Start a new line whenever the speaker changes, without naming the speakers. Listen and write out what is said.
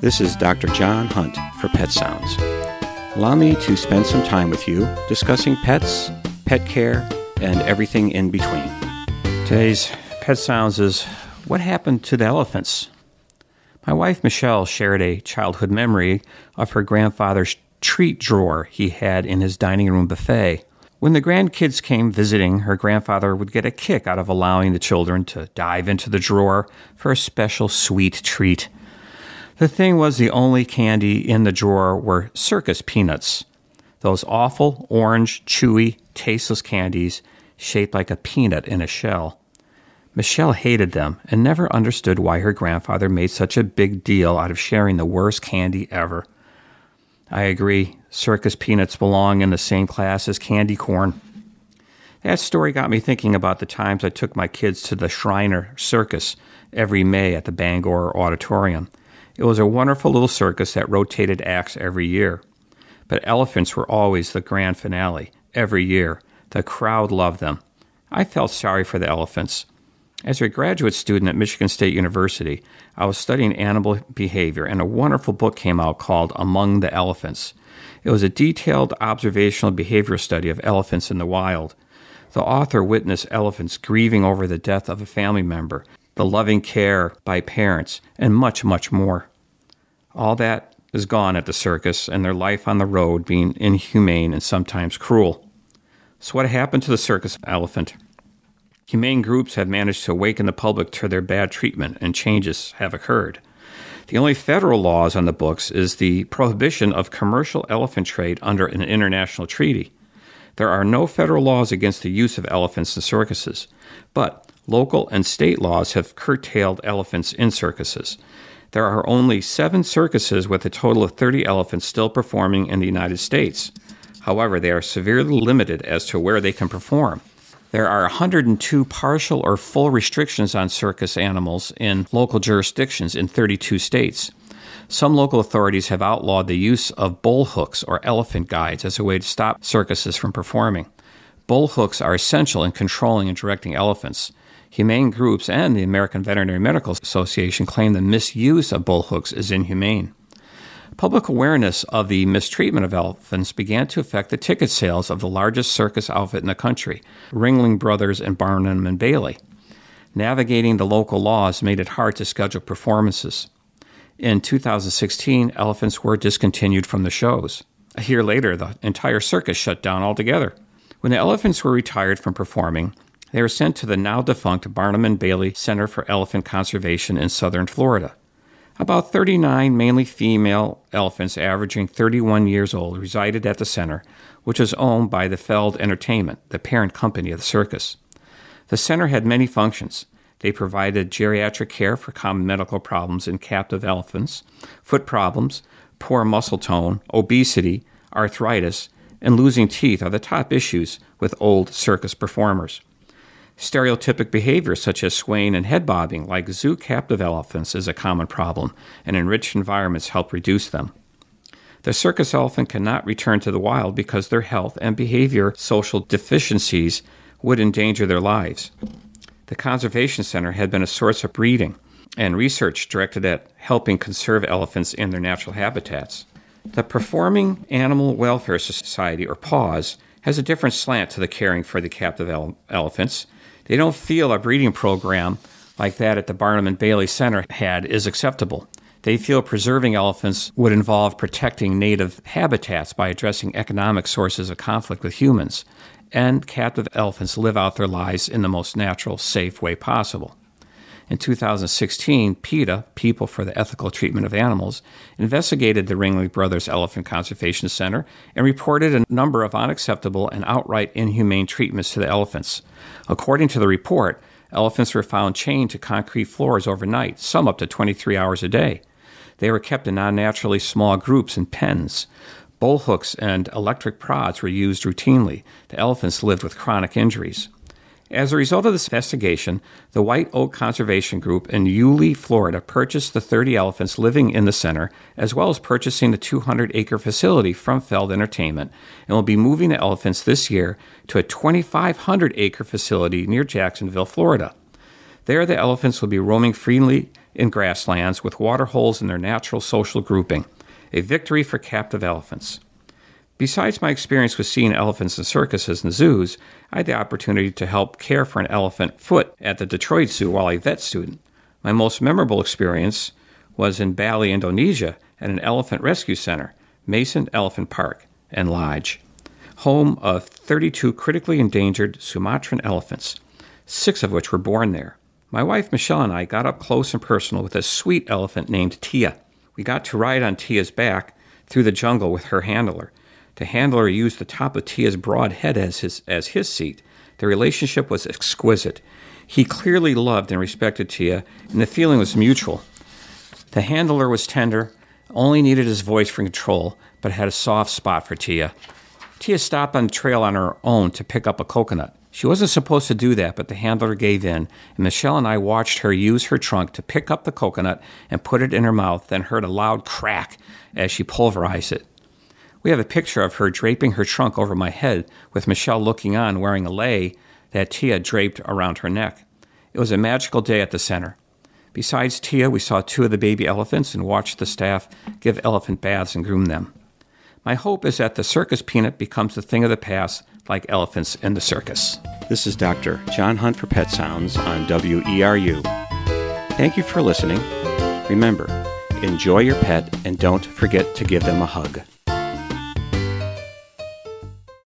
This is Dr. John Hunt for Pet Sounds. Allow me to spend some time with you discussing pets, pet care, and everything in between. Today's Pet Sounds is What Happened to the Elephants? My wife Michelle shared a childhood memory of her grandfather's treat drawer he had in his dining room buffet. When the grandkids came visiting, her grandfather would get a kick out of allowing the children to dive into the drawer for a special sweet treat. The thing was, the only candy in the drawer were circus peanuts. Those awful, orange, chewy, tasteless candies shaped like a peanut in a shell. Michelle hated them and never understood why her grandfather made such a big deal out of sharing the worst candy ever. I agree, circus peanuts belong in the same class as candy corn. That story got me thinking about the times I took my kids to the Shriner Circus every May at the Bangor Auditorium. It was a wonderful little circus that rotated acts every year. But elephants were always the grand finale, every year. The crowd loved them. I felt sorry for the elephants. As a graduate student at Michigan State University, I was studying animal behavior, and a wonderful book came out called Among the Elephants. It was a detailed observational behavior study of elephants in the wild. The author witnessed elephants grieving over the death of a family member, the loving care by parents, and much, much more. All that is gone at the circus, and their life on the road being inhumane and sometimes cruel. So, what happened to the circus elephant? Humane groups have managed to awaken the public to their bad treatment, and changes have occurred. The only federal laws on the books is the prohibition of commercial elephant trade under an international treaty. There are no federal laws against the use of elephants in circuses, but local and state laws have curtailed elephants in circuses. There are only seven circuses with a total of 30 elephants still performing in the United States. However, they are severely limited as to where they can perform. There are 102 partial or full restrictions on circus animals in local jurisdictions in 32 states. Some local authorities have outlawed the use of bull hooks or elephant guides as a way to stop circuses from performing. Bull hooks are essential in controlling and directing elephants. Humane groups and the American Veterinary Medical Association claim the misuse of bull hooks is inhumane. Public awareness of the mistreatment of elephants began to affect the ticket sales of the largest circus outfit in the country, Ringling Brothers and Barnum and Bailey. Navigating the local laws made it hard to schedule performances. In 2016, elephants were discontinued from the shows. A year later, the entire circus shut down altogether. When the elephants were retired from performing, they were sent to the now defunct Barnum and Bailey Center for Elephant Conservation in southern Florida. About 39 mainly female elephants, averaging 31 years old, resided at the center, which was owned by the Feld Entertainment, the parent company of the circus. The center had many functions. They provided geriatric care for common medical problems in captive elephants, foot problems, poor muscle tone, obesity, arthritis, and losing teeth are the top issues with old circus performers. Stereotypic behaviors such as swaying and head bobbing, like zoo captive elephants, is a common problem, and enriched environments help reduce them. The circus elephant cannot return to the wild because their health and behavior social deficiencies would endanger their lives. The Conservation Center had been a source of breeding and research directed at helping conserve elephants in their natural habitats. The Performing Animal Welfare Society, or PAWS, has a different slant to the caring for the captive ele- elephants they don't feel a breeding program like that at the Barnum and Bailey Center had is acceptable. They feel preserving elephants would involve protecting native habitats by addressing economic sources of conflict with humans, and captive elephants live out their lives in the most natural, safe way possible. In 2016, PETA, People for the Ethical Treatment of Animals, investigated the Ringling Brothers Elephant Conservation Center and reported a number of unacceptable and outright inhumane treatments to the elephants. According to the report, elephants were found chained to concrete floors overnight, some up to 23 hours a day. They were kept in unnaturally small groups in pens. Bull hooks and electric prods were used routinely. The elephants lived with chronic injuries. As a result of this investigation, the White Oak Conservation Group in Yulee, Florida, purchased the 30 elephants living in the center, as well as purchasing the 200 acre facility from Feld Entertainment, and will be moving the elephants this year to a 2,500 acre facility near Jacksonville, Florida. There, the elephants will be roaming freely in grasslands with water holes in their natural social grouping, a victory for captive elephants. Besides my experience with seeing elephants in circuses and zoos, I had the opportunity to help care for an elephant foot at the Detroit Zoo while a vet student. My most memorable experience was in Bali, Indonesia, at an elephant rescue center, Mason Elephant Park and Lodge, home of 32 critically endangered Sumatran elephants, six of which were born there. My wife Michelle and I got up close and personal with a sweet elephant named Tia. We got to ride on Tia's back through the jungle with her handler the handler used the top of Tia's broad head as his, as his seat. The relationship was exquisite. He clearly loved and respected Tia, and the feeling was mutual. The handler was tender, only needed his voice for control, but had a soft spot for Tia. Tia stopped on the trail on her own to pick up a coconut. She wasn't supposed to do that, but the handler gave in, and Michelle and I watched her use her trunk to pick up the coconut and put it in her mouth, then heard a loud crack as she pulverized it. We have a picture of her draping her trunk over my head, with Michelle looking on wearing a lei that Tia draped around her neck. It was a magical day at the center. Besides Tia, we saw two of the baby elephants and watched the staff give elephant baths and groom them. My hope is that the circus peanut becomes a thing of the past, like elephants in the circus. This is Dr. John Hunt for Pet Sounds on WERU. Thank you for listening. Remember, enjoy your pet and don't forget to give them a hug.